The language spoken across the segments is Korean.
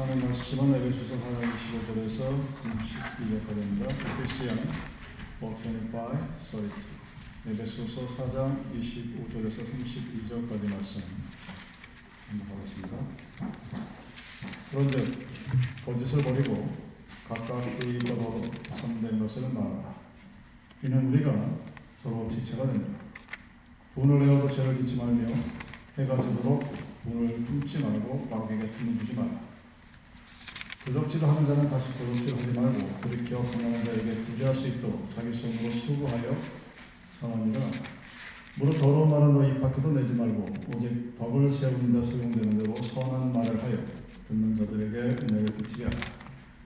하는 말씀은 에베소서 4장 25절에서 32절까지입니다. 크리스티안 425, 32. 에베소서 4장 25절에서 32절까지 말씀 공부하겠습니다. 그런데 거짓을 버리고 각각 그 입으로 참된 것을 말하라. 이는 우리가 서로 지체가 됩니다. 돈을 내어도 죄를 짓지 말며 해가 지도록 돈을 tum지 말고 마귀에게 틈을 주지 말라. 도적질을 하는 자는 다시 도적질 하지 말고 돌이켜 강한 자에게 구제할 수 있도록 자기 손으로 수고하여 한다. 무릇 더러운 말은 너희 밖에도 내지 말고 오직 덕을 세우는 데 소용되는 대로 선한 말을 하여 듣는 자들에게 은혜를 끼치게 하라.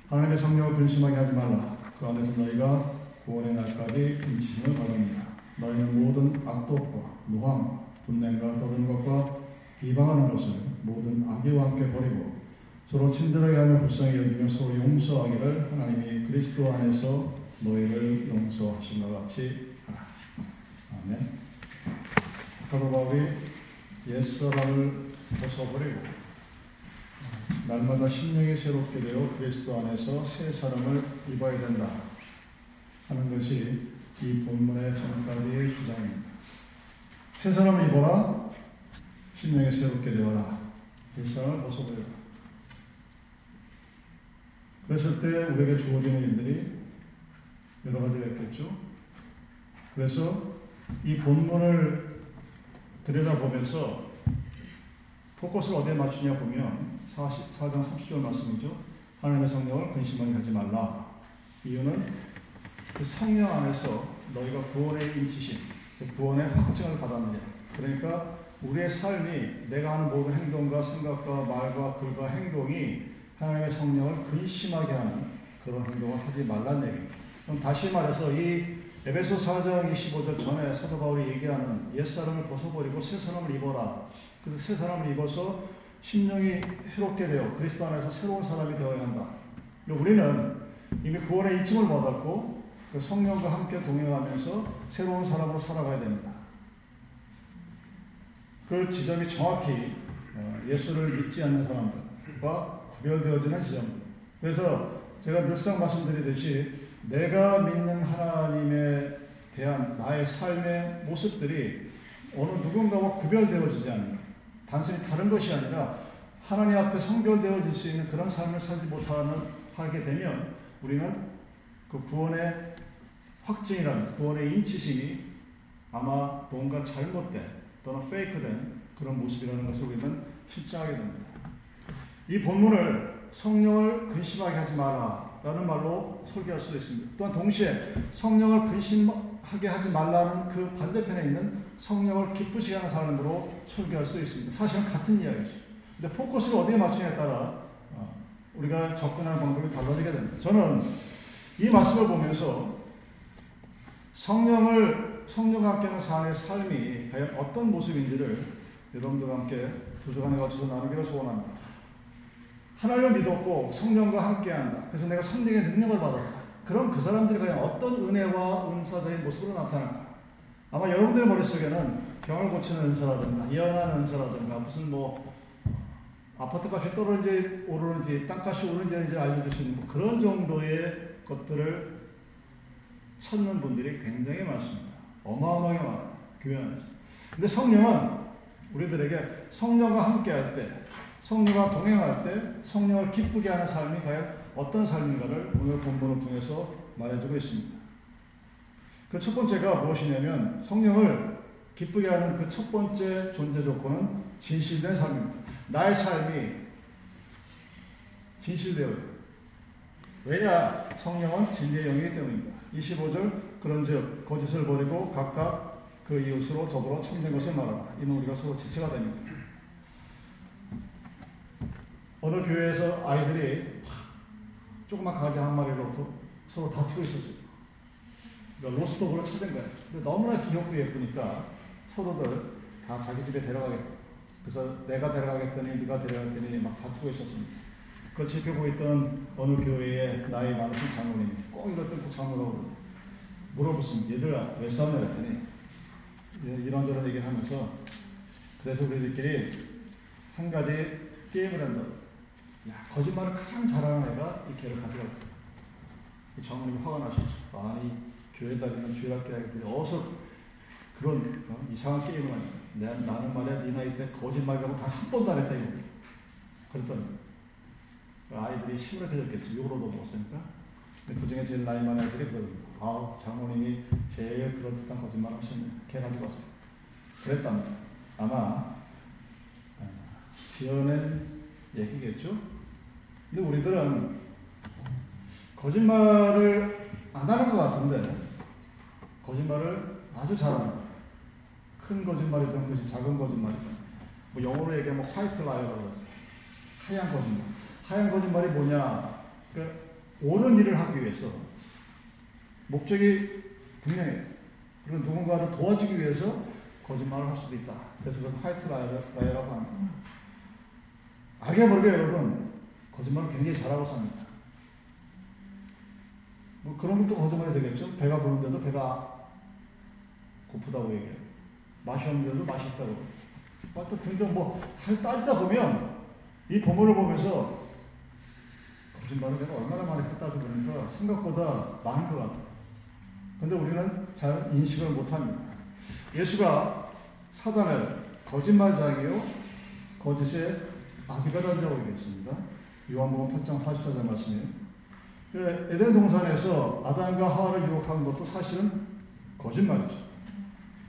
하나님의 성령을 근심하게 하지 말라. 그 안에서 너희가 구원의 날까지 인치심을 받습니다. 너희는 모든 악독과 무함, 분냄과 떠드는 것과 비방하는 것을 모든 악의와 함께 버리고 서로 친절하게 하며 불쌍히 여기며 서로 용서하기를 하나님이 그리스도 안에서 너희를 용서하신 것 같이 하라. 아멘. 사도 바울이 옛사람을 벗어버리고 날마다 심령이 새롭게 되어 그리스도 안에서 새 사람을 입어야 된다 하는 것이 이 본문의 전까지의 주장입니다. 새 사람을 입어라. 심령이 새롭게 되어라. 옛사람을 벗어버려라. 그랬을 때 우리에게 주어지는 일들이 여러 가지가 있겠죠. 그래서 이 본문을 들여다보면서 포커스를 어디에 맞추냐 보면 40, 4장 30절 말씀이죠. 하나님의 성령을 근심하게 하지 말라. 이유는 그 성령 안에서 너희가 구원의 인치심, 그 구원의 확증을 받았느냐. 그러니까 우리의 삶이 내가 하는 모든 행동과 생각과 말과 글과 행동이 하나님의 성령을 근심하게 하는 그런 행동을 하지 말란 얘기. 그럼 다시 말해서 이 에베소 4장 25절 전에 사도 바울이 얘기하는 옛사람을 벗어버리고 새 사람을 입어라. 그래서 새 사람을 입어서 심령이 새롭게 되어 그리스도 안에서 새로운 사람이 되어야 한다. 우리는 이미 구원의 인침을 받았고 그 성령과 함께 동행하면서 새로운 사람으로 살아가야 됩니다. 그 지점이 정확히 어, 예수를 믿지 않는 사람들과 구별되어지는 지점. 그래서 제가 늘상 말씀드리듯이 내가 믿는 하나님에 대한 나의 삶의 모습들이 어느 누군가와 구별되어지지 않는 단순히 다른 것이 아니라 하나님 앞에 성별되어질 수 있는 그런 삶을 살지 못하는 하게 되면 우리는 그 구원의 확증이라는 구원의 인치심이 아마 뭔가 잘못된 또는 페이크된 그런 모습이라는 것을 우리는 실증하게 됩니다. 이 본문을 성령을 근심하게 하지 마라 라는 말로 설계할 수도 있습니다. 또한 동시에 성령을 근심하게 하지 말라는 그 반대편에 있는 성령을 기쁘시게 하는 사람으로 설계할 수도 있습니다. 사실은 같은 이야기죠. 근데 포커스를 어디에 맞추냐에 따라 어, 우리가 접근하는 방법이 달라지게 됩니다. 저는 이 말씀을 보면서 성령을 성령과 함께하는 삶의 삶이 과연 어떤 모습인지를 여러분들과 함께 두 주간에 걸쳐서 나누기를 소원합니다. 하나님을 믿었고 성령과 함께한다. 그래서 내가 성령의 능력을 받았다. 그럼 그 사람들이 과연 어떤 은혜와 은사적인 모습으로 나타날까? 아마 여러분들 머릿속에는 병을 고치는 은사라든가 예언하는 은사라든가 무슨 뭐 아파트 값이 떨어지는지 오르는지 땅값이 오르는지 뭐 그런 정도의 것들을 찾는 분들이 굉장히 많습니다. 어마어마하게 많아요. 교회 안에서. 근데 성령은 우리들에게 성령과 함께 할 때, 성령과 동행할 때 성령을 기쁘게 하는 삶이 과연 어떤 삶인가를 오늘 본문을 통해서 말해주고 있습니다. 그 첫 번째가 무엇이냐면 성령을 기쁘게 하는 그 첫 번째 존재 조건은 진실된 삶입니다. 나의 삶이 진실되어요. 왜냐? 성령은 진리의 영이기 때문입니다. 25절 그런즉 거짓을 버리고 각각 그 이웃으로 더불어 참된 것을 말하라. 이는 우리가 서로 지체가 됩니다. 어느 교회에서 아이들이 조그만 강아지 한 마리를 놓고 서로 다투고 있었어요. 그러니까 로스트독으로 찾은 거예요. 근데 너무나 귀엽고 예쁘니까 서로들 다 자기 집에 데려가겠다. 그래서 내가 데려가겠더니 네가 데려가겠더니 막 다투고 있었습니다. 그걸 지켜보고 있던 어느 교회의 나이 많으신 장로님이 꼭 이럴 때꼭 장로라고 물어보습니다. 얘들아 왜 싸우냐 그랬더니 이런저런 얘기를 하면서 그래서 우리들끼리 한 가지 게임을 한다. 야, 거짓말을 가장 잘하는 애가 이 개를 가져가. 장모님이 화가 나셨어. 아니, 교회 다니는 주일학교 아이들이 어서 그런 어? 이상한 게임을 하냐. 내, 나는 말이야, 네 나이 때 거짓말이라고 단 한 번도 안 했다, 이거. 그랬더니 그 아이들이 심각해졌겠지. 욕으로 넘어갔으니까. 그 중에 제일 나이 많은 애들이 그러거든요. 아, 장모님이 제일 그런 듯한 거짓말 하셨네. 개 가지고 왔어요. 그랬답니다. 아마 어, 지어낸 얘기겠죠? 근데 우리들은 거짓말을 안 하는 것 같은데 거짓말을 아주 잘하는 거예요. 큰 거짓말이든 그것이 작은 거짓말이든 뭐 영어로 얘기하면 white lie라고 하죠. 하얀 거짓말. 하얀 거짓말이 뭐냐? 그러니까 옳은 일을 하기 위해서 목적이 분명해요. 그리고 누군가를 도와주기 위해서 거짓말을 할 수도 있다. 그래서 그건 white lie라고 합니다. 알게 모르게 여러분 거짓말을 굉장히 잘하고 삽니다. 뭐 그런 것도 거짓말이 되겠죠. 배가 부른데도 배가 고프다고 얘기해요. 맛이 없는데도 맛이 있다고. 또 등등 뭐 따지다 보면 이 본문을 보면서 거짓말을 내가 얼마나 많이 했다고 그러니까 생각보다 많은 것 같아요. 근데 우리는 잘 인식을 못합니다. 예수가 사단을 거짓말자기요 거짓의 아기가 던져고 얘기했습니다. 요한복음 8장 44절 말씀이에요. 그 에덴 동산에서 아담과 하와를 유혹한 것도 사실은 거짓말이죠.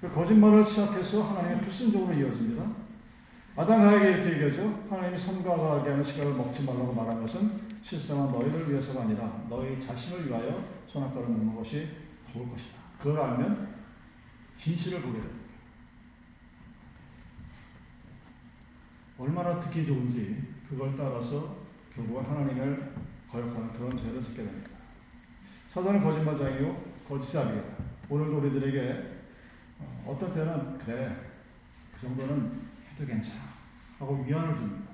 그 거짓말을 시작해서 하나님의 불순종으로 이어집니다. 아담과 하에게 이렇게 얘기하죠. 하나님이 선과 악을 하는 식을 먹지 말라고 말한 것은 실상은 너희를 위해서가 아니라 너희 자신을 위하여 선악과를 먹는 것이 좋을 것이다. 그걸 알면 진실을 보게 됩니다. 얼마나 듣기 좋은지 그걸 따라서 결국은 하나님을 거역하는 그런 죄를 짓게 됩니다. 사단은 거짓말장이요 거짓의 아비다. 오늘도 우리들에게 어, 어떤 때는 그래 그 정도는 해도 괜찮아 하고 위안을 줍니다.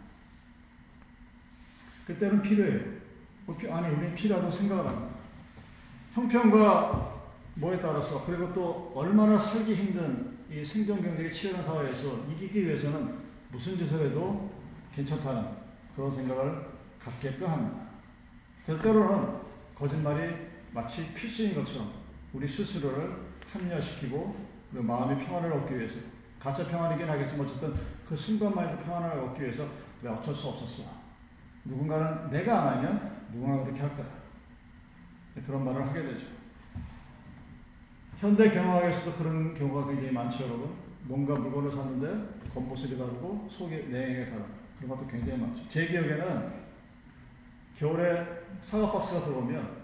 그때는 필요해요. 뭐 아니 우리는 필요하다고 생각을 합니다. 형편과 뭐에 따라서 그리고 또 얼마나 살기 힘든 이 생존 경쟁이 치열한 사회에서 이기기 위해서는 무슨 짓을 해도 괜찮다는 그런 생각을 갖게끔 합니다. 때로는 거짓말이 마치 필수인 것처럼 우리 스스로를 합리화시키고 그리고 마음의 평안을 얻기 위해서 가짜 평안이긴 하겠지만 어쨌든 그 순간만의 평안을 얻기 위해서 그래 어쩔 수 없었어. 누군가는 내가 안 하면 누군가 그렇게 할 거야. 그런 말을 하게 되죠. 현대 경영학에서도 그런 경우가 굉장히 많죠, 여러분. 뭔가 물건을 샀는데 겉모습이 다르고 속의 내용이 다르고 그런 것도 굉장히 많죠. 제 기억에는 겨울에 사과 박스가 들어오면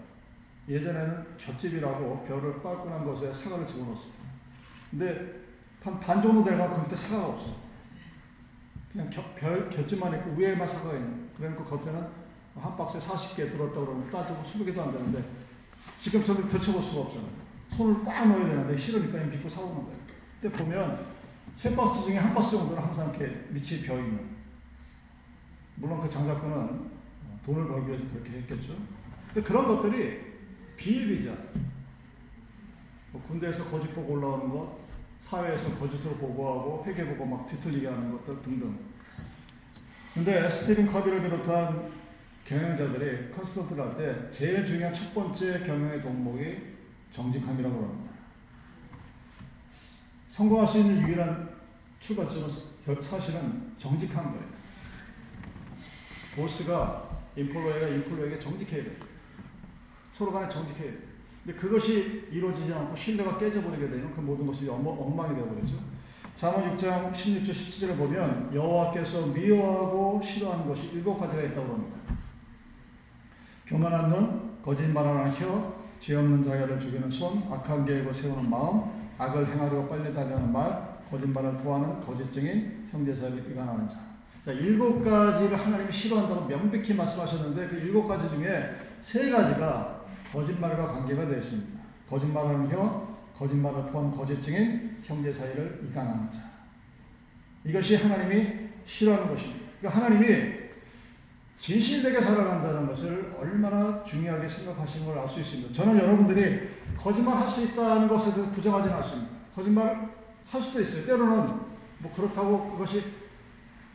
예전에는 곁집이라고 벼를 빨끈한 것에 사과를 집어넣었어요. 근데 한 반 정도 되면 그 밑에 사과가 없어. 그냥 겨, 별, 곁집만 있고 위에만 사과가 있는. 그러니까 겉에는 한 박스에 40개 들었다고 그러면 따지고 20개도 안 되는데 지금처럼 겹쳐볼 수가 없잖아요. 손을 꽉 넣어야 되는데 싫으니까 믿고 사오는 거예요. 근데 보면 세 박스 중에 한 박스 정도는 항상 이렇게 밑이 벼 있는. 물론 그 장사꾼은 돈을 벌기 위해서 그렇게 했겠죠. 근데 그런 것들이 비일비재. 뭐 군대에서 거짓 보고 올라오는 것, 사회에서 거짓으로 보고하고 회계보고 막 뒤틀리게 하는 것들 등등. 근데 스티븐 커비를 비롯한 경영자들이 컨설트를 할 때 제일 중요한 첫 번째 경영의 덕목이 정직함이라고 합니다. 성공할 수 있는 유일한 출발점은 사실은 정직한 거예요. 보스가 인플로에가 인플로에게 정직해야 돼요. 서로 간에 정직해야 돼요. 근데 그것이 이루어지지 않고 신뢰가 깨져버리게 되면 그 모든 것이 엉망이 되어버리죠. 잠언 6장 16절 17절을 보면 여호와께서 미워하고 싫어하는 것이 일곱 가지가 있다고 합니다. 교만한 눈, 거짓말하는 혀, 죄 없는 자녀를 죽이는 손, 악한 계획을 세우는 마음, 악을 행하려고 빨리 달려는 말, 거짓말을 토하는 거짓증인 형제 사이를 이간하는 자. 자, 일곱 가지를 하나님이 싫어한다고 명백히 말씀하셨는데 그 일곱 가지 중에 세 가지가 거짓말과 관계가 되어 있습니다. 거짓말하는 혀, 거짓말을 토하는 거짓 증인 형제 사이를 이간하는 자. 이것이 하나님이 싫어하는 것입니다. 그러니까 하나님이 진실되게 살아간다는 것을 얼마나 중요하게 생각하시는 걸알 수 있습니다. 저는 여러분들이 거짓말 할 수 있다는 것에 대해서 부정하지는 않습니다. 거짓말 할 수도 있어요. 때로는 뭐 그렇다고 그것이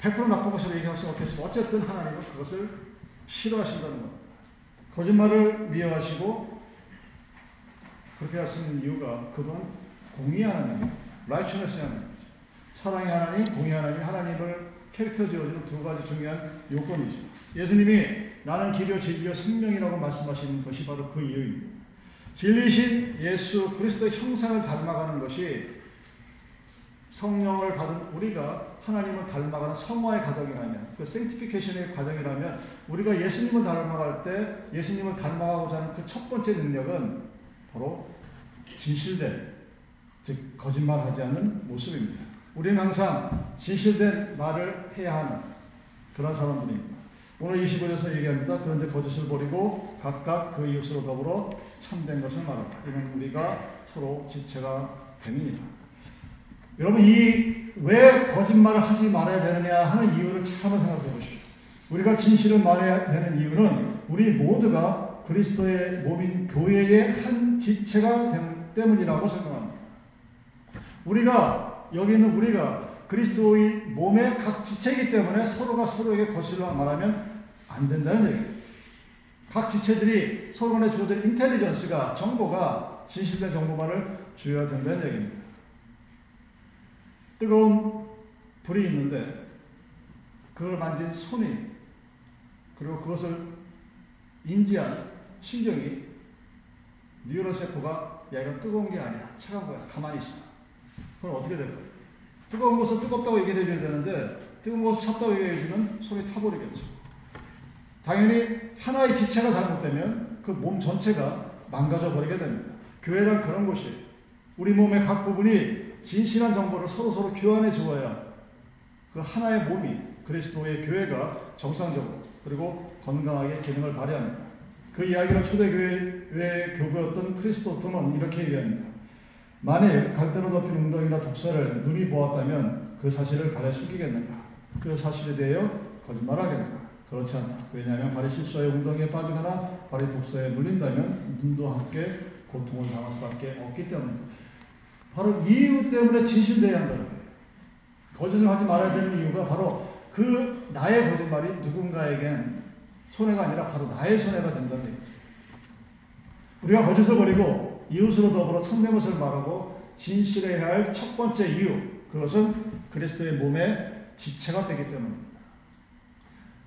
100% 나쁜 것으로 얘기할 수는 없겠지만 어쨌든 하나님은 그것을 싫어하신다는 겁니다. 거짓말을 미워하시고 그렇게 하시는 이유가 그건 공의 하나님, 라이처너스 하나님, 사랑의 하나님, 공의 하나님, 하나님을 캐릭터 지어주는 두 가지 중요한 요건이죠. 예수님이 나는 길이요 진리요 생명이라고 말씀하시는 것이 바로 그 이유입니다. 진리신 예수 그리스도의 형상을 닮아가는 것이 성령을 받은 우리가 하나님을 닮아가는 성화의 과정이라면, 그 생티피케이션의 과정이라면, 우리가 예수님을 닮아갈 때 예수님을 닮아가고자 하는 그 첫 번째 능력은 바로 진실된, 즉 거짓말하지 않는 모습입니다. 우리는 항상 진실된 말을 해야 하는 그런 사람들입니다. 오늘 25절에서 얘기합니다. 그런데 거짓을 버리고 각각 그 이웃으로 더불어 참된 것을 말하라. 이는 우리가 서로 지체가 됨이니라. 여러분 이 왜 거짓말을 하지 말아야 되느냐 하는 이유를 잘 한번 생각해 보십시오. 우리가 진실을 말해야 되는 이유는 우리 모두가 그리스도의 몸인 교회의 한 지체가 때문이라고 생각합니다. 우리가 여기 있는 우리가 그리스도의 몸의 각 지체이기 때문에 서로가 서로에게 거짓을 말하면 안 된다는 얘기예요. 각 지체들이 서로 간에 주어진 인텔리전스가 정보가 진실된 정보만을 주어야 된다는 얘기입니다. 뜨거운 불이 있는데 그걸 만진 손이 그리고 그것을 인지한 신경이 뉴로세포가 야 이건 뜨거운 게 아니야. 차가운 거야. 가만히 있어. 그럼 어떻게 될까요? 뜨거운 것을 뜨겁다고 얘기해 줘야 되는데 뜨거운 것을 찼다고 얘기해 주면 손이 타버리겠죠. 당연히 하나의 지체가 잘못되면 그 몸 전체가 망가져 버리게 됩니다. 교회란 그런 곳이 우리 몸의 각 부분이 진실한 정보를 서로 서로 교환해 주어야 그 하나의 몸이 그리스도의 교회가 정상적으로 그리고 건강하게 기능을 발휘합니다. 그 이야기를 초대교회의 교부였던 크리스토토는 이렇게 얘기합니다. 만일 갈대로 덮인 웅덩이나 독사를 눈이 보았다면 그 사실을 발에 숨기겠는가? 그 사실에 대하여 거짓말하겠는가? 그렇지 않다. 왜냐하면 발이 실수하여 웅덩이에 빠지거나 발이 독사에 물린다면 눈도 함께 고통을 당할 수밖에 없기 때문입니다. 바로 이유 때문에 진실되어야 한다는 거예요. 거짓을 하지 말아야 되는 이유가 바로 그 나의 거짓말이 누군가에겐 손해가 아니라 바로 나의 손해가 된다는 얘기죠. 우리가 거짓을 버리고 이웃으로 더불어 참된 것을 말하고 진실해야 할 첫 번째 이유, 그것은 그리스도의 몸의 지체가 되기 때문입니다.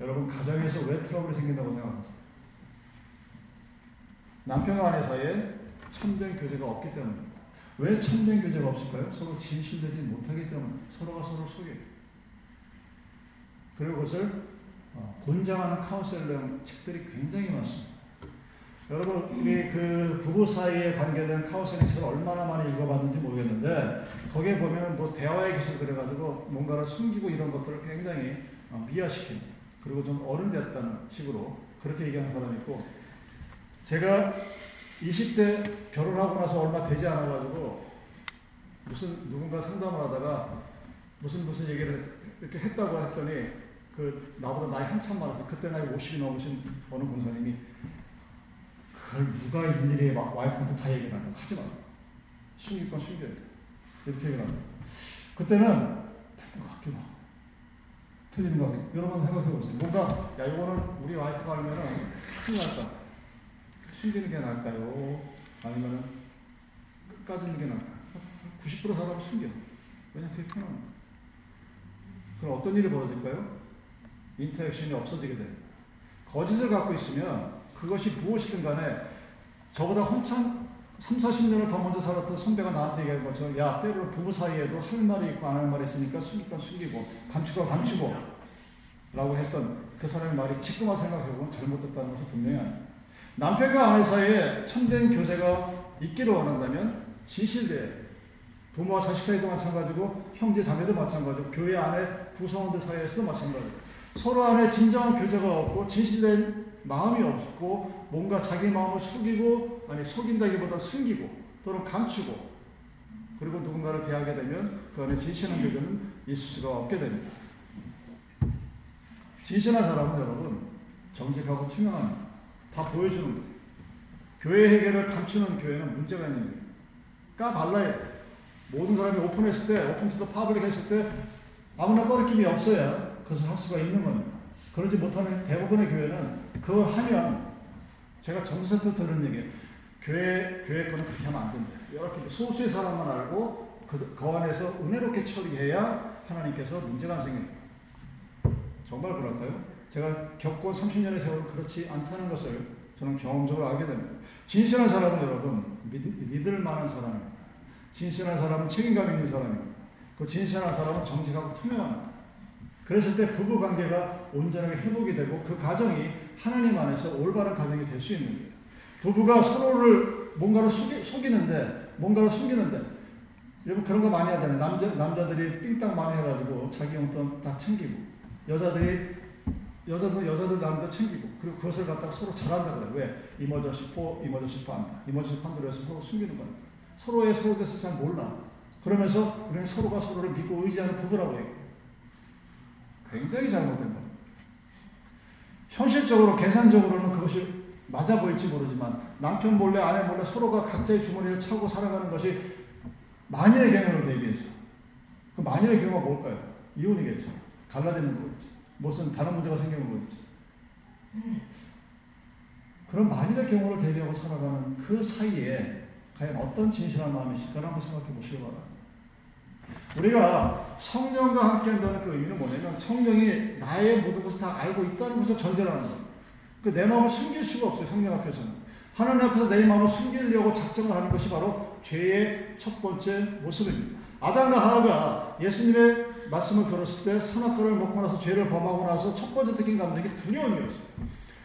여러분, 가정에서 왜 트러블이 생긴다고 생각하세요? 남편과 아내 사이에 참된 교제가 없기 때문입니다. 왜 참된 교제가 없을까요? 서로 진실되지 못하기 때문에 서로가 서로 속여 그리고 그것을 어, 권장하는 카운셀링 책들이 굉장히 많습니다. 여러분, 우리 그 부부 사이에 관계된 카운셀링 책을 얼마나 많이 읽어봤는지 모르겠는데, 거기에 보면 뭐 대화의 기술 그래가지고 뭔가를 숨기고 이런 것들을 굉장히 어, 미화시킨, 그리고 좀 어른 됐다는 식으로 그렇게 얘기하는 사람이 있고, 제가 20대 결혼하고 나서 얼마 되지 않아가지고 무슨 누군가 상담을 하다가 무슨 무슨 얘기를 이렇게 했다고 했더니 그 나보다 나이 한참 많아서 그때 나이 50이 넘으신 어느 권사님이 그걸 누가 일일이 와이프한테 다 얘기를 하는 하지 마. 숨길 건 숨겨야 돼. 이렇게 얘기를 합니다. 그때는 맞는 것 같기도 하고 틀리는 것 같기도 여러분 생각해 보세요. 뭔가 야 이거는 우리 와이프가 알면은 큰일 났다. 숨기는 게 나을까요? 아니면 끝까지 있는 게 나을까요? 90% 사람은 숨겨. 왜냐 그게 편합니다. 그럼 어떤 일이 벌어질까요? 인터액션이 없어지게 됩니다. 거짓을 갖고 있으면 그것이 무엇이든 간에 저보다 한참 3, 40년을 더 먼저 살았던 선배가 나한테 얘기한 것처럼 야 때로 부부 사이에도 할 말이 있고 안 할 말이 있으니까 숨기건 숨기고 감추고 감추고 라고 했던 그 사람의 말이 지금만 생각해보면 잘못됐다는 것을 분명히 압니다. 남편과 아내 사이에 참된 교제가 있기를 원한다면 진실돼 부모와 자식 사이도 마찬가지고 형제 자매도 마찬가지고 교회 안에 구성원들 사이에서도 마찬가지고 서로 안에 진정한 교제가 없고 진실된 마음이 없고 뭔가 자기 마음을 속이고 아니 속인다기보다 숨기고 또는 감추고 그리고 누군가를 대하게 되면 그 안에 진실한 교제는 있을 수가 없게 됩니다. 진실한 사람은 여러분 정직하고 투명합니다. 다 보여주는 거예요. 교회 회계를 감추는 교회는 문제가 있는 거예요. 까발라야 모든 사람이 오픈했을 때, open to the public 했을 때 아무나 꺼리낌이 없어야 그것을 할 수가 있는 겁니다. 그러지 못하는 대부분의 교회는 그걸 하면 제가 정서부터 들은 얘기예요. 교회, 교회 거는 그렇게 하면 안 된다. 이렇게 소수의 사람만 알고 그, 그 안에서 은혜롭게 처리해야 하나님께서 문제가 안 생깁니다. 정말 그럴까요? 제가 겪고 30년의 세월은 그렇지 않다는 것을 저는 경험적으로 알게 됩니다. 진실한 사람은 여러분 믿, 믿을 만한 사람입니다. 진실한 사람은 책임감 있는 사람입니다. 그 진실한 사람은 정직하고 투명합니다. 그랬을 때 부부 관계가 온전하게 회복이 되고 그 가정이 하나님 안에서 올바른 가정이 될 수 있는 거예요. 부부가 서로를 뭔가로 속이, 속이는데 뭔가로 숨기는데 여러분 그런 거 많이 하잖아요. 남자 남자들이 삥땅 많이 해가지고 자기 용돈 다 챙기고 여자들이 여자들 여자들 남자 챙기고 그리고 그것을 갖다가 서로 잘한다 그래. 왜? 이모저 싶어 이모저 싶어 한다. 이모저 싶어 한다 그래서 서로 숨기는 거야. 서로의 서로 대해서 잘 몰라. 그러면서 우리는 서로가 서로를 믿고 의지하는 부부라고 얘기해요. 굉장히 잘못된 겁니다. 현실적으로 계산적으로는 그것이 맞아 보일지 모르지만 남편 몰래 아내 몰래 서로가 각자의 주머니를 차고 살아가는 것이 만일의 경우를 대비해서 그 만일의 경우가 뭘까요? 이혼이겠죠. 갈라지는 거겠죠. 무슨 다른 문제가 생기는 거겠죠. 그런 만일의 경우를 대비하고 살아가는 그 사이에 과연 어떤 진실한 마음이 있을까 한번 생각해 보시기 바랍니다. 우리가 성령과 함께 한다는 그 의미는 뭐냐면 성령이 나의 모든 것을 다 알고 있다는 것을 전제하는 거예요. 그내 마음을 숨길 수가 없어요. 성령 앞에서는. 하나님 앞에서 내 마음을 숨기려고 작정을 하는 것이 바로 죄의 첫 번째 모습입니다. 아담과 하와가 예수님의 말씀을 들었을 때 선악과를 먹고 나서 죄를 범하고 나서 첫 번째 느낀 감정이 두려움이었어요.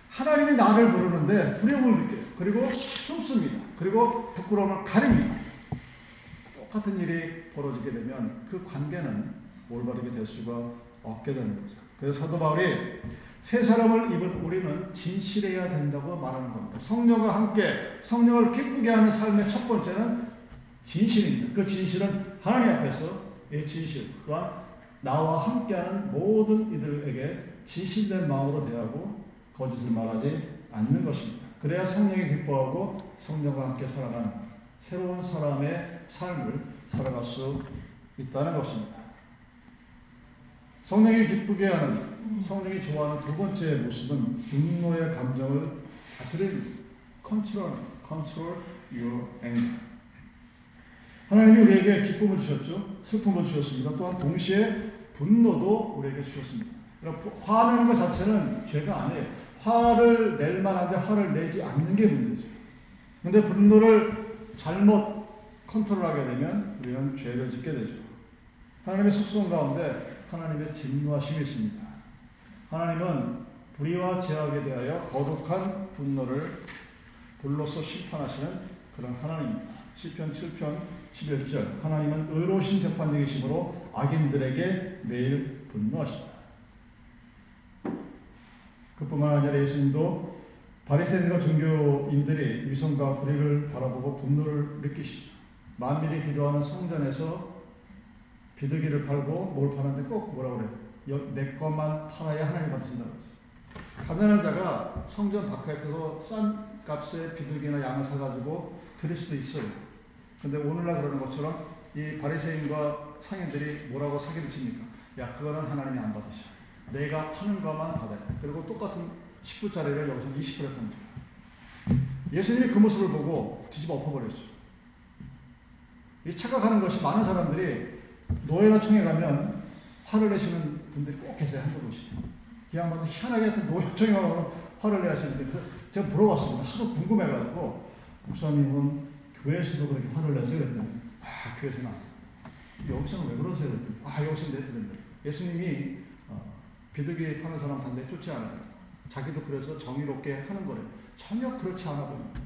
하나님이 나를 부르는데 두려움을 느껴요. 그리고 숨습니다. 그리고 부끄러움을 가립니다. 똑같은 일이 벌어지게 되면 그 관계는 올바르게 될 수가 없게 되는 거죠. 그래서 사도 바울이 새 사람을 입은 우리는 진실해야 된다고 말하는 겁니다. 성령과 함께 성령을 기쁘게 하는 삶의 첫 번째는 진실입니다. 그 진실은 하나님 앞에서 의 진실과 나와 함께하는 모든 이들에게 진실된 마음으로 대하고 거짓을 말하지 않는 것입니다. 그래야 성령이 기뻐하고 성령과 함께 살아가는 새로운 사람의 삶을 살아갈 수 있다는 것입니다. 성령이 기쁘게 하는, 성령이 좋아하는 두 번째 모습은 분노의 감정을 다스리는 control, control your anger. 하나님이 우리에게 기쁨을 주셨죠. 슬픔을 주셨습니다. 또한 동시에 분노도 우리에게 주셨습니다. 화내는 것 자체는 죄가 아니에요. 화를 낼 만한데 화를 내지 않는 게 문제죠. 근데 분노를 잘못 컨트롤하게 되면 우리는 죄를 짓게 되죠. 하나님의 속성 가운데 하나님의 진노하심이 있습니다. 하나님은 불의와 죄악에 대하여 거룩한 분노를 불로서 심판하시는 그런 하나님입니다. 시편 7편 11절 하나님은 의로우신 재판장이심으로 악인들에게 매일 분노하시다. 그뿐만 아니라 예수님도 바리새인과 종교인들이 위선과 불의를 바라보고 분노를 느끼시죠. 만밀히 기도하는 성전에서 비둘기를 팔고 뭘 파는데 꼭 뭐라 그래? 내 것만 팔아야 하나님 받으신다고 하죠. 가난한 자가 성전 바깥에서 싼 값에 비둘기나 양을 사가지고 드릴 수도 있어요. 근데 오늘날 그러는 것처럼 이 바리새인과 상인들이 뭐라고 사기를 칩니까? 야 그거는 하나님이 안 받으셔. 내가 파는 것만 받아야 돼. 그리고 똑같은 10불짜리를 여기서 20불에 팝니다. 예수님이 그 모습을 보고 뒤집어 엎어버렸죠. 이 착각하는 것이 많은 사람들이 노예나 청에 가면 화를 내시는 분들이 꼭 계세요. 한두 분씩. 이 양반은 희한하게 하여튼 노예청에 가면 화를 내야 하시는데 제가 물어봤습니다. 하도 궁금해가지고 목사님은 교회에서도 그렇게 화를 내세요? 그랬더니 아 교회에서는 여기서는 왜 그러세요? 그랬더니 아 여기서는 내드는데 예수님이 어, 비둘기 파는 사람 다 내쫓지 않아요. 자기도 그래서 정의롭게 하는 거래요. 전혀 그렇지 않아 보입니다.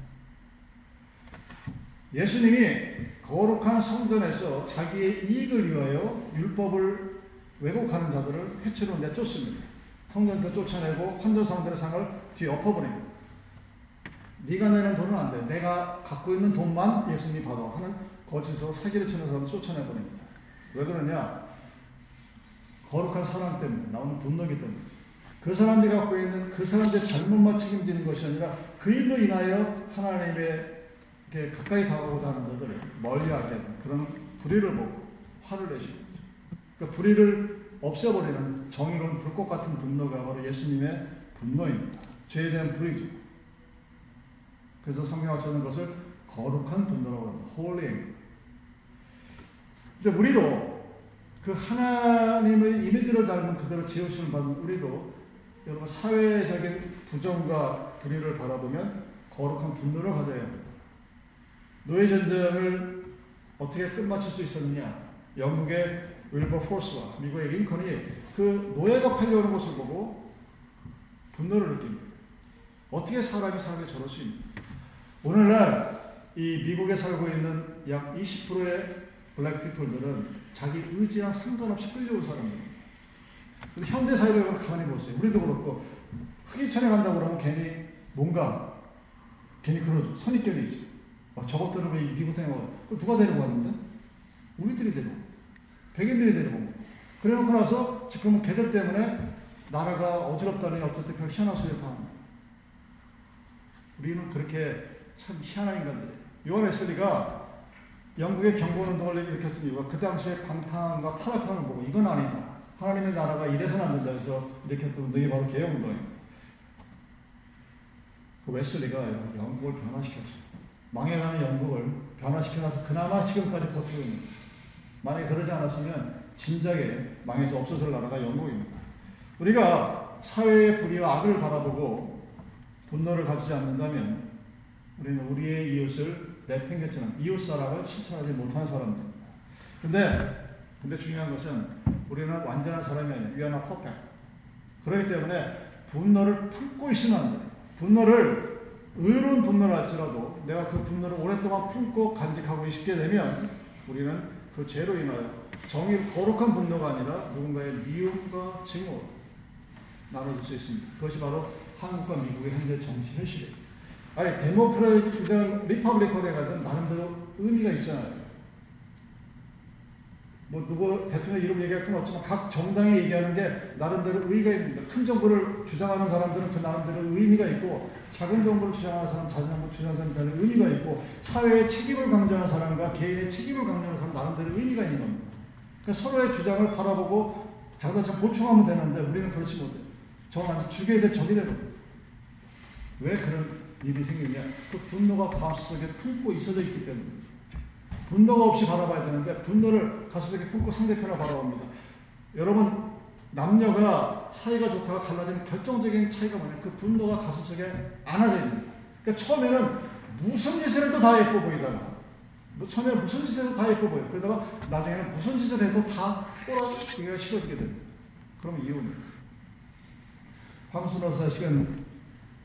예수님이 거룩한 성전에서 자기의 이익을 위하여 율법을 왜곡하는 자들을 해치로 내쫓습니다. 성전도 쫓아내고 환전상들의 상을 뒤에 엎어버립니다. 네가 내는 돈은 안 돼. 내가 갖고 있는 돈만 예수님이 받아 하는 거짓으로 사기를 치는 사람을 쫓아내버립니다. 왜 그러냐? 거룩한 사람 때문에 나오는 분노기 때문에 그 사람들이 갖고 있는 그 사람들의 잘못만 책임지는 것이 아니라 그 일로 인하여 하나님의 가까이 다가오고자 하는 자들을 멀리하게 하는 그런 불의를 보고 화를 내시는 거죠. 그러니까 불의를 없애버리는 정의로운 불꽃 같은 분노가 바로 예수님의 분노입니다. 죄에 대한 불이죠. 그래서 성경학자는 것을 거룩한 분노라고 합니다. holy. 근데 우리도 그 하나님의 이미지를 닮은 그대로 지으심을 받은 우리도 여러분 사회적인 부정과 불의를 바라보면 거룩한 분노를 가져야 합니다. 노예 전쟁을 어떻게 끝마칠 수 있었느냐? 영국의 윌버 포스와 미국의 링컨이 그 노예가 팔려오는 것을 보고 분노를 느낍니다. 어떻게 사람이 살게 저럴 수 있나? 오늘날 이 미국에 살고 있는 약 20%의 블랙 피플들은 자기 의지와 상관없이 끌려온 사람들입니다. 근데 현대 사회를 가만히 보세요. 우리도 그렇고 흑인천에 간다고 그러면 괜히 뭔가 괜히 그런 선입견이지. 아, 저것들은 왜 미국 생활? 그 누가 데리고 왔는데? 우리들이 데리고. 백인들이 데리고. 그래놓고 나서 지금은 걔들 때문에 나라가 어지럽다니 어쨌든 별 희한한 소리 다 합니다. 우리는 그렇게 참 희한한 인간들이에요. 요한 웨슬리가 영국의 경고운동을 이유가 그 당시에 방탕과 타락함을 보고 이건 아니다. 하나님의 나라가 이래서는 안 된다 해서 일으켰던 운동이 바로 개혁운동입니다. 그 웨슬리가 영국을 변화시켰어요. 망해가는 영국을 변화시켜놔서 그나마 지금까지 버티고 있는 거예요. 만약에 그러지 않았으면 진작에 망해서 없어질 나라가 영국입니다. 우리가 사회의 불의와 악을 바라보고 분노를 가지지 않는다면 우리는 우리의 이웃을 내팽개치는 이웃 사랑을 실천하지 못하는 사람들입니다. 근데, 근데 중요한 것은 우리는 완전한 사람이 아니에요. Not perfect. 그렇기 때문에 분노를 품고 있으면 안 돼요. 분노를, 의로운 분노를 할지라도 내가 그 분노를 오랫동안 품고 간직하고 있게 되면 우리는 그 죄로 인하여 정의 거룩한 분노가 아니라 누군가의 미움과 증오 나눠줄 수 있습니다. 그것이 바로 한국과 미국의 현재 정치 현실입니다. 아니 Democrat이든 Republican에 가든 나름대로 의미가 있잖아요. 뭐 누구 대통령 이름 얘기할 건 없지만 각 정당이 얘기하는 게 나름대로 의의가 있습니다. 큰 정부를 주장하는 사람들은 그 나름대로 의미가 있고 작은 정부를 주장하는 사람, 작은 정부를 주장하는 사람들은 의미가 있고 사회의 책임을 강조하는 사람과 개인의 책임을 강조하는 사람 나름대로 의미가 있는 겁니다. 그러니까 서로의 주장을 바라보고 자기가 보충하면 되는데 우리는 그렇지 못해요. 완전 죽여야 될 적이 되거든요. 왜 그런 일이 생기냐? 그 분노가 가슴속에 품고 있어져 있기 때문에. 분노가 없이 바라봐야 되는데 분노를 가슴속에 품고 상대편을 바라봅니다. 여러분 남녀가 사이가 좋다가 달라지는 결정적인 차이가 뭐냐? 그 분노가 가슴속에 안아져 있는. 그러니까 처음에는 무슨 짓을 해도 다 예뻐 보이다가 뭐 처음에 무슨 짓을 해도 다 예뻐 보여. 그러다가 나중에는 무슨 짓을 해도 다 꼬라지기가 싫어지게 됩니다. 그럼 이유는 황순호사 시간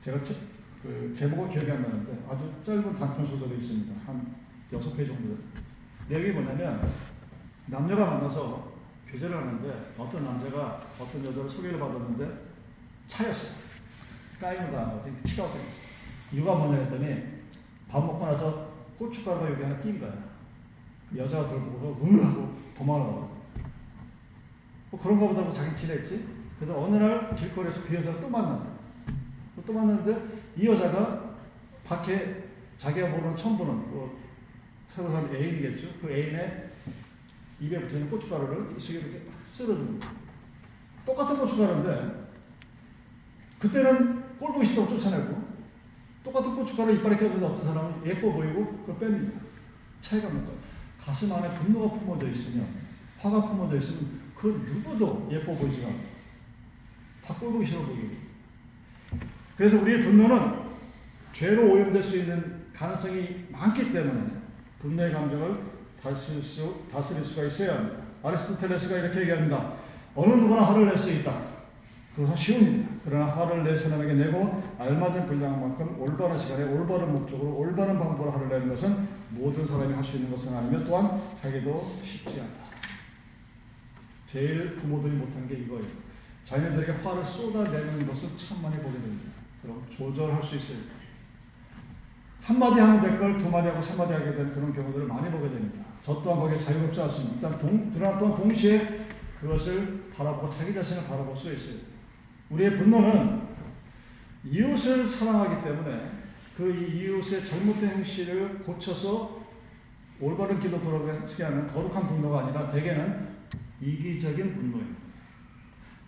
제가 책, 그 제목은 기억이 안 나는데 아주 짧은 단편 소설이 있습니다. 한 여섯 회 정도. 내용이 뭐냐면 남녀가 만나서 교제를 하는데 어떤 남자가 어떤 여자를 소개를 받았는데 차였어요. 까임을 당한 거지. 키가 됐어. 이유가 뭐냐 했더니 밥 먹고 나서 고춧가루가 여기 하나 낀 거야. 그 여자가 그걸 보고 으 하고 도망을 가고 뭐 그런가 보다 고 자기 지냈지. 그래서 어느 날 길거리에서 그 여자를 또 만난다. 또 만났는데 이 여자가 밖에 자기가 모르는 보는 뭐 새로 사람 애인이겠죠. 그 애인의 입에 붙어있는 고춧가루를 이쪽에 이렇게 쓸어주는 거예요. 똑같은 고춧가루인데 그때는 꼴보기 싫다고 쫓아내고 똑같은 고춧가루 이빨에 껴든 어떤 사람은 예뻐 보이고 그걸 뺍니다. 차이가 뭘까요? 가슴 안에 분노가 품어져 있으면 화가 품어져 있으면 그 누구도 예뻐 보이지 않고 다 꼴보기 싫어 보이고 그래서 우리의 분노는 죄로 오염될 수 있는 가능성이 많기 때문에 분노의 감정을 다스릴, 수, 다스릴 수가 있어야 합니다. 아리스토텔레스가 이렇게 얘기합니다. 어느 누구나 화를 낼 수 있다. 그것은 쉬운 일이다. 그러나 화를 내 사람에게 내고 알맞은 분량한 만큼 올바른 시간에 올바른 목적으로 올바른 방법으로 화를 내는 것은 모든 사람이 할 수 있는 것은 아니며 또한 자기도 쉽지 않다. 제일 부모들이 못한 게 이거예요. 자녀들에게 화를 쏟아내는 것을 참 많이 보게 됩니다. 그럼 조절할 수 있어요. 한마디 하면 될 걸 두 마디 하고 세 마디 하게 되는 그런 경우들을 많이 보게 됩니다. 저 또한 거기에 자유롭지 않습니다. 일단 동, 그러나 또한 동시에 그것을 바라보고 자기 자신을 바라볼 수 있어요. 우리의 분노는 이웃을 사랑하기 때문에 그 이웃의 잘못된 행실을 고쳐서 올바른 길로 돌아가게 하는 거룩한 분노가 아니라 대개는 이기적인 분노입니다.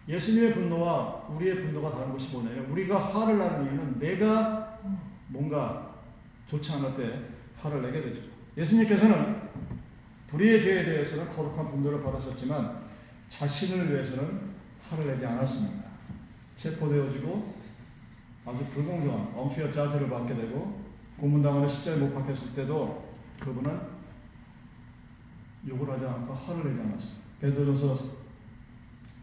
예수님의 분노와 우리의 분노가 다른 것이 뭐냐면 우리가 화를 나는 이유는 내가 뭔가 좋지 않을 때 화를 내게 되죠. 예수님께서는 불의의 죄에 대해서는 거룩한 분노를 받으셨지만 자신을 위해서는 화를 내지 않았습니다. 체포되어지고 아주 불공정한 엄fi와 짜증을 받게 되고 고문당하는 십자에 못 박혔을 때도 그분은 욕을 하지 않고 화를 내지 않았습니다. 베드로전서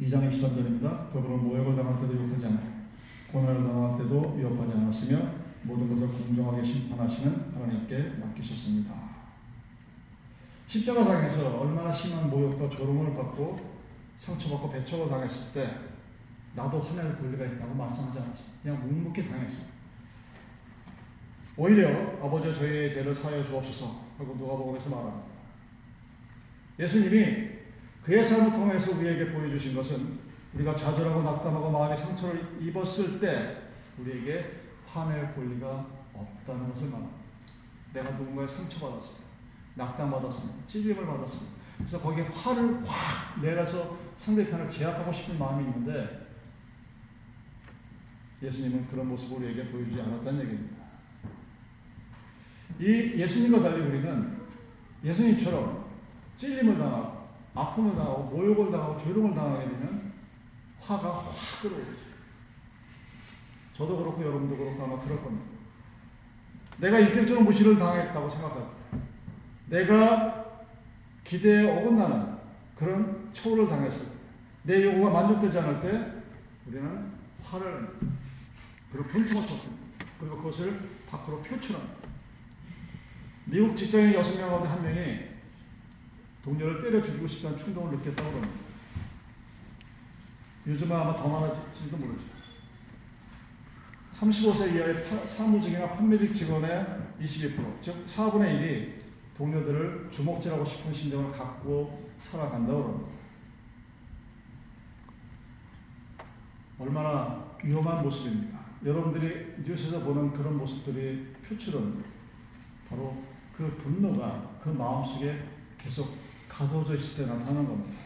2장 23절입니다. 그분은 모욕을 당할 때도 욕하지 않고 고난을 당할 때도 위협하지 않았으며 모든 것을 공정하게 심판하시는 하나님께 맡기셨습니다. 십자가상에서 얼마나 심한 모욕과 조롱을 받고 상처받고 배척을 당했을 때 나도 화낼 권리가 있다고 말씀하지 않았죠. 그냥 묵묵히 당했어. 오히려 아버지 저희의 죄를 사하여 주옵소서 하고 누가복음에서 말합니다. 예수님이 그의 삶을 통해서 우리에게 보여주신 것은 우리가 좌절하고 낙담하고 마음의 상처를 입었을 때 우리에게 화낼 권리가 없다는 것을 말합니다. 내가 누군가의 상처받았습니다. 낙담받았습니다. 찔림을 받았습니다. 그래서 거기에 화를 확 내가서 상대편을 제압하고 싶은 마음이 있는데 예수님은 그런 모습을 우리에게 보여주지 않았다는 얘기입니다. 이 예수님과 달리 우리는 예수님처럼 찔림을 당하고 아픔을 당하고 모욕을 당하고 조롱을 당하게 되면 화가 확 끌어오르죠. 저도 그렇고 여러분도 그렇고 아마 그럴 겁니다. 내가 인격적으로 무시를 당했다고 생각할 때, 내가 기대에 어긋나는 그런 처우를 당했을 때, 내 요구가 만족되지 않을 때, 우리는 화를 그리고 분통을 터뜨립니다. 그리고 그것을 밖으로 표출합니다. 미국 직장인 여섯 명 가운데 한 명이 동료를 때려 죽이고 싶다는 충동을 느꼈다고 합니다. 요즘은 아마 더 많아질지도 모르죠. 35세 이하의 파, 사무직이나 판매직 직원의 22%, 즉 4분의 1이 동료들을 주목질하고 싶은 심정을 갖고 살아간다고 합니다. 얼마나 위험한 모습입니까? 여러분들이 뉴스에서 보는 그런 모습들이 표출은 바로 그 분노가 그 마음속에 계속 가둬져 있을 때 나타나는 겁니다.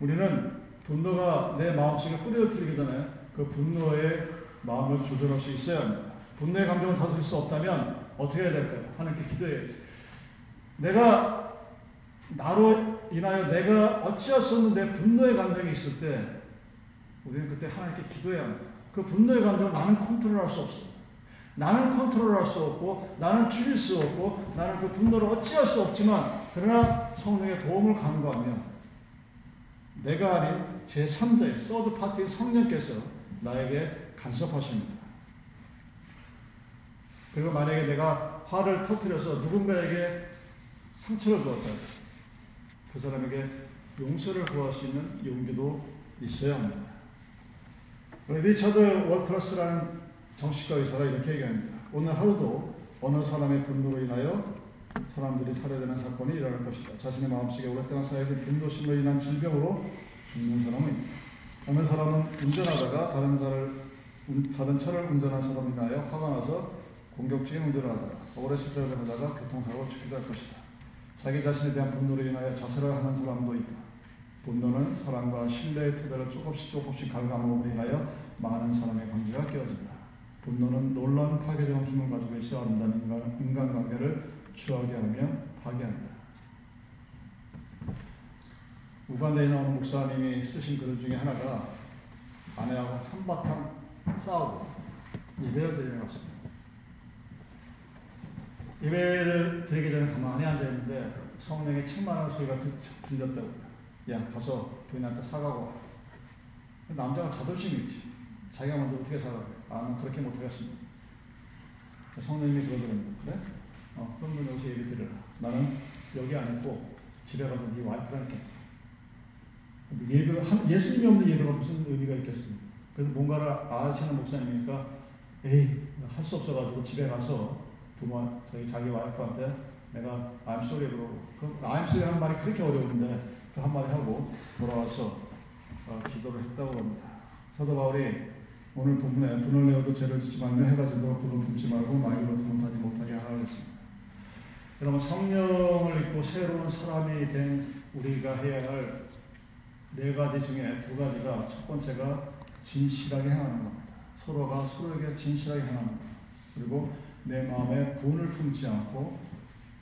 우리는 분노가 내 마음속에 뿌려들기 전에 그 분노의 마음을 조절할 수 있어야 합니다. 분노의 감정을 다스릴 수 없다면 어떻게 해야 될까요? 하나님께 기도해야지. 내가 나로 인하여 내가 어찌할 수 없는 내 분노의 감정이 있을 때 우리는 그때 하나님께 기도해야 합니다. 그 분노의 감정을 나는 컨트롤할 수 없어. 나는 컨트롤할 수 없고 나는 줄일 수 없고 나는 그 분노를 어찌할 수 없지만 그러나 성령의 도움을 간구하며 내가 아닌 제3자의 서드 파티의 성령께서 나에게 간섭하십니다. 그리고 만약에 내가 화를 터뜨려서 누군가에게 상처를 주었다. 그 사람에게 용서를 구할 수 있는 용기도 있어야 합니다. 리처드 월트러스라는 정신과 의사가 이렇게 얘기합니다. 오늘 하루도 어느 사람의 분노로 인하여 사람들이 살해되는 사건이 일어날 것이다. 자신의 마음속에 오랫동안 쌓여진 분노심으로 인한 질병으로 죽는 사람은. 어느 사람은 운전하다가 다른 차를, 다른 차를 운전한 사람이 인하여 화가 나서 공격적인 운전을 하다가 오래 스트레를 하다가 교통사고를 치기도 할 것이다. 자기 자신에 대한 분노로 인하여 자살을 하는 사람도 있다. 분노는 사랑과 신뢰의 토대를 조금씩 조금씩 갉아먹음으로 인하여 많은 사람의 관계가 깨어진다. 분노는 놀라운 파괴적인 힘을 가지고 있어 아름다운 인간, 인간관계를 추하게 하며 파괴한다. 우간다에 나오는 목사님이 쓰신 글 중에 하나가 아내하고 한바탕 싸우고 예배를 드리러 갔습니다. 예배를 드리기 전에 가만히 앉아있는데 성령의 책망하는 소리가 들렸다고 야 가서 부인한테 사과고 와. 남자가 자존심이 있지. 자기가 먼저 어떻게 사과해. 아, 난 그렇게 못하겠습니다. 성령님이 그러더랍니다. 그래? 어, 그럼 너 여기서 예배 드려라. 나는 여기 안 있고 집에 가서 네 와이프랑 있게. 예배가, 예수님이 없는 예배가 무슨 의미가 있겠습니까? 그래서 뭔가를 아시는 목사님이니까 에이, 할 수 없어가지고 집에 가서 부모, 저기 자기 와이프한테 내가 I'm sorry 그러고, 그 I'm sorry 하는 말이 그렇게 어려운데 그 한마디 하고 돌아와서 어, 기도를 했다고 합니다. 사도 바울이 오늘 본문에 분을 내어도 죄를 짓지 말며 해가 지도록 불을 품지 말고 마귀로 못하지 못하게 하라 그랬습니다. 여러분 성령을 입고 새로운 사람이 된 우리가 해야 할 네 가지 중에 두 가지가 첫 번째가 진실하게 행하는 겁니다. 서로가 서로에게 진실하게 행하는 것. 그리고 내 마음에 분을 품지 않고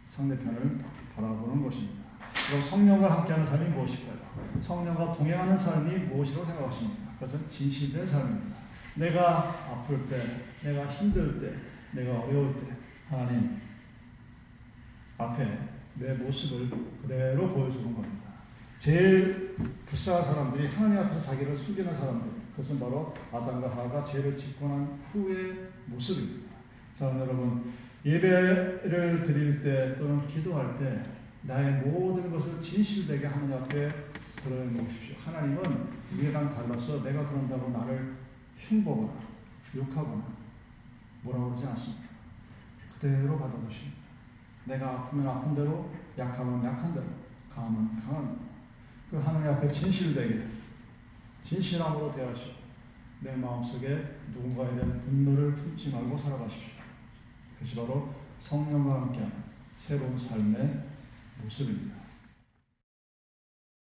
상대편을 바라보는 것입니다. 그리고 성령과 함께하는 삶이 무엇일까요? 성령과 동행하는 삶이 무엇이라고 생각하십니까? 그것은 진실된 삶입니다. 내가 아플 때, 내가 힘들 때, 내가 어려울 때, 하나님 앞에 내 모습을 그대로 보여주는 겁니다. 제일 불쌍한 사람들이 하나님 앞에서 자기를 숨기는 사람들, 그것은 바로 아담과 하와가 죄를 짓고 난 후의 모습입니다. 자, 여러분, 예배를 드릴 때 또는 기도할 때 나의 모든 것을 진실되게 하나님 앞에 드러내십시오. 하나님은 우리랑 달라서 내가 그런다고 나를 흉보거나 욕하거나 뭐라고 그러지 않습니다. 그대로 받아보십니다. 내가 아프면 아픈 대로, 약하면 약한 대로, 강하면 강한 대로. 그 하나님 앞에 진실되게, 진실함으로 대하시고, 내 마음속에 누군가에 대한 분노를 품지 말고 살아가십시오. 그것이 바로 성령과 함께하는 새로운 삶의 모습입니다.